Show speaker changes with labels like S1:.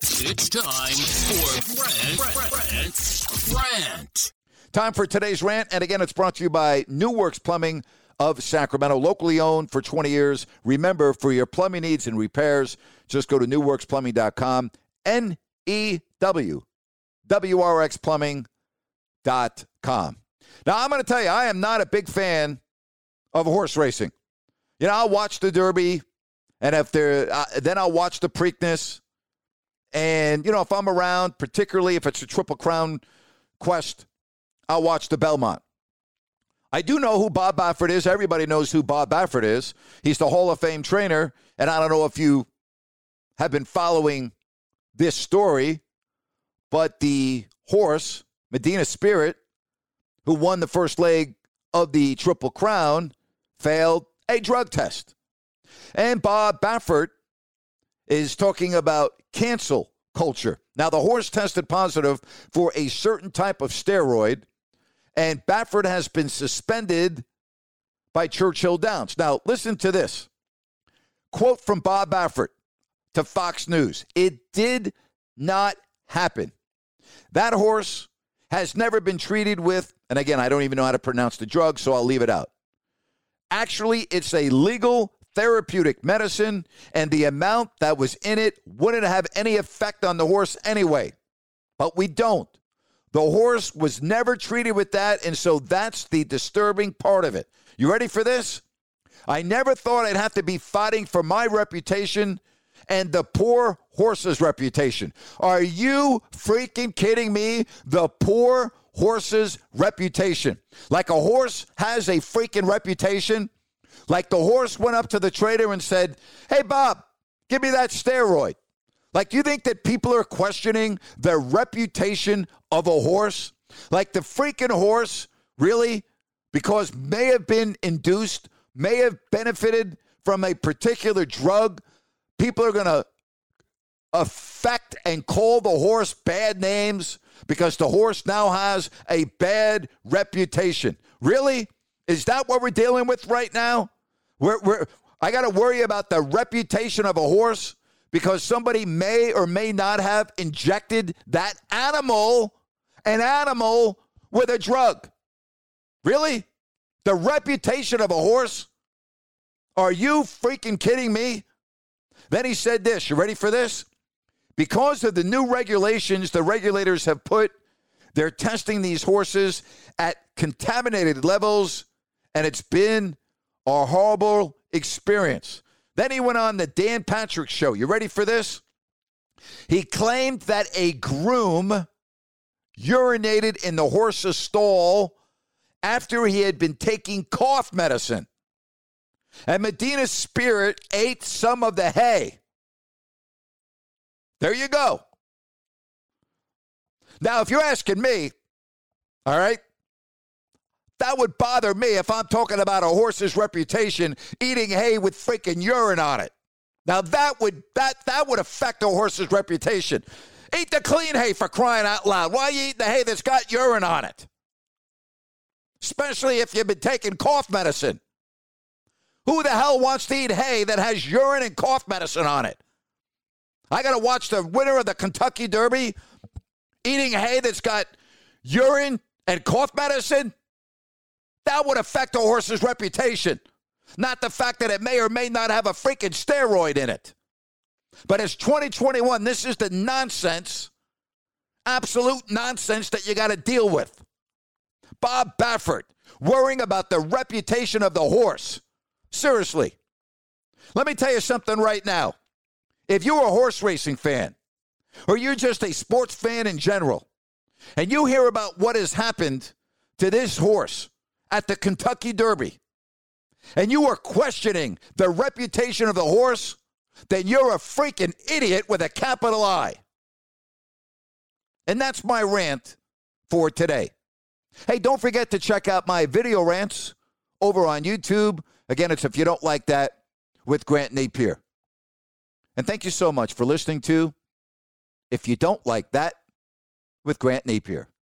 S1: It's time for Rant, Rant, Rant.
S2: Time for today's rant. And again, it's brought to you by New Works Plumbing of Sacramento, locally owned for 20 years. Remember, for your plumbing needs and repairs, just go to newworksplumbing.com. N E W W R X Plumbing.com. Now, I'm going to tell you, I am not a big fan of horse racing. You know, I'll watch the Derby, and if there, uh, then I'll watch the Preakness. And, you know, if I'm around, particularly if it's a Triple Crown quest, I'll watch the Belmont. I do know who Bob Baffert is. Everybody knows who Bob Baffert is. He's the Hall of Fame trainer. And I don't know if you have been following this story, but the horse, Medina Spirit, who won the first leg of the Triple Crown, failed a drug test. And Bob Baffert is talking about cancel culture. Now, the horse tested positive for a certain type of steroid, and Baffert has been suspended by Churchill Downs. Now, listen to this quote from Bob Baffert to Fox News It did not happen. That horse has never been treated with, and again, I don't even know how to pronounce the drug, so I'll leave it out. Actually, it's a legal therapeutic medicine, and the amount that was in it wouldn't have any effect on the horse anyway. But we don't. The horse was never treated with that, and so that's the disturbing part of it. You ready for this? I never thought I'd have to be fighting for my reputation and the poor horse's reputation. Are you freaking kidding me? The poor horse's reputation. Like a horse has a freaking reputation. Like the horse went up to the trader and said, Hey, Bob, give me that steroid. Like, you think that people are questioning the reputation of a horse? Like the freaking horse, really? Because may have been induced, may have benefited from a particular drug. People are going to affect and call the horse bad names because the horse now has a bad reputation. Really? Is that what we're dealing with right now? We're, we're, I got to worry about the reputation of a horse because somebody may or may not have injected that animal, an animal, with a drug. Really? The reputation of a horse? Are you freaking kidding me? Then he said this. You ready for this? Because of the new regulations the regulators have put, they're testing these horses at contaminated levels, and it's been a horrible experience. Then he went on the Dan Patrick show. You ready for this? He claimed that a groom urinated in the horse's stall after he had been taking cough medicine. And Medina's Spirit ate some of the hay. There you go. Now, if you're asking me, all right, that would bother me if I'm talking about a horse's reputation eating hay with freaking urine on it. Now that would that that would affect a horse's reputation. Eat the clean hay for crying out loud. Why you eating the hay that's got urine on it? Especially if you've been taking cough medicine. Who the hell wants to eat hay that has urine and cough medicine on it? I got to watch the winner of the Kentucky Derby eating hay that's got urine and cough medicine. That would affect a horse's reputation, not the fact that it may or may not have a freaking steroid in it. But it's 2021. This is the nonsense, absolute nonsense that you got to deal with. Bob Baffert worrying about the reputation of the horse. Seriously. Let me tell you something right now. If you're a horse racing fan, or you're just a sports fan in general, and you hear about what has happened to this horse at the Kentucky Derby, and you are questioning the reputation of the horse, then you're a freaking idiot with a capital I. And that's my rant for today. Hey, don't forget to check out my video rants over on YouTube. Again, it's if you don't like that with Grant Napier. And thank you so much for listening to If You Don't Like That with Grant Napier.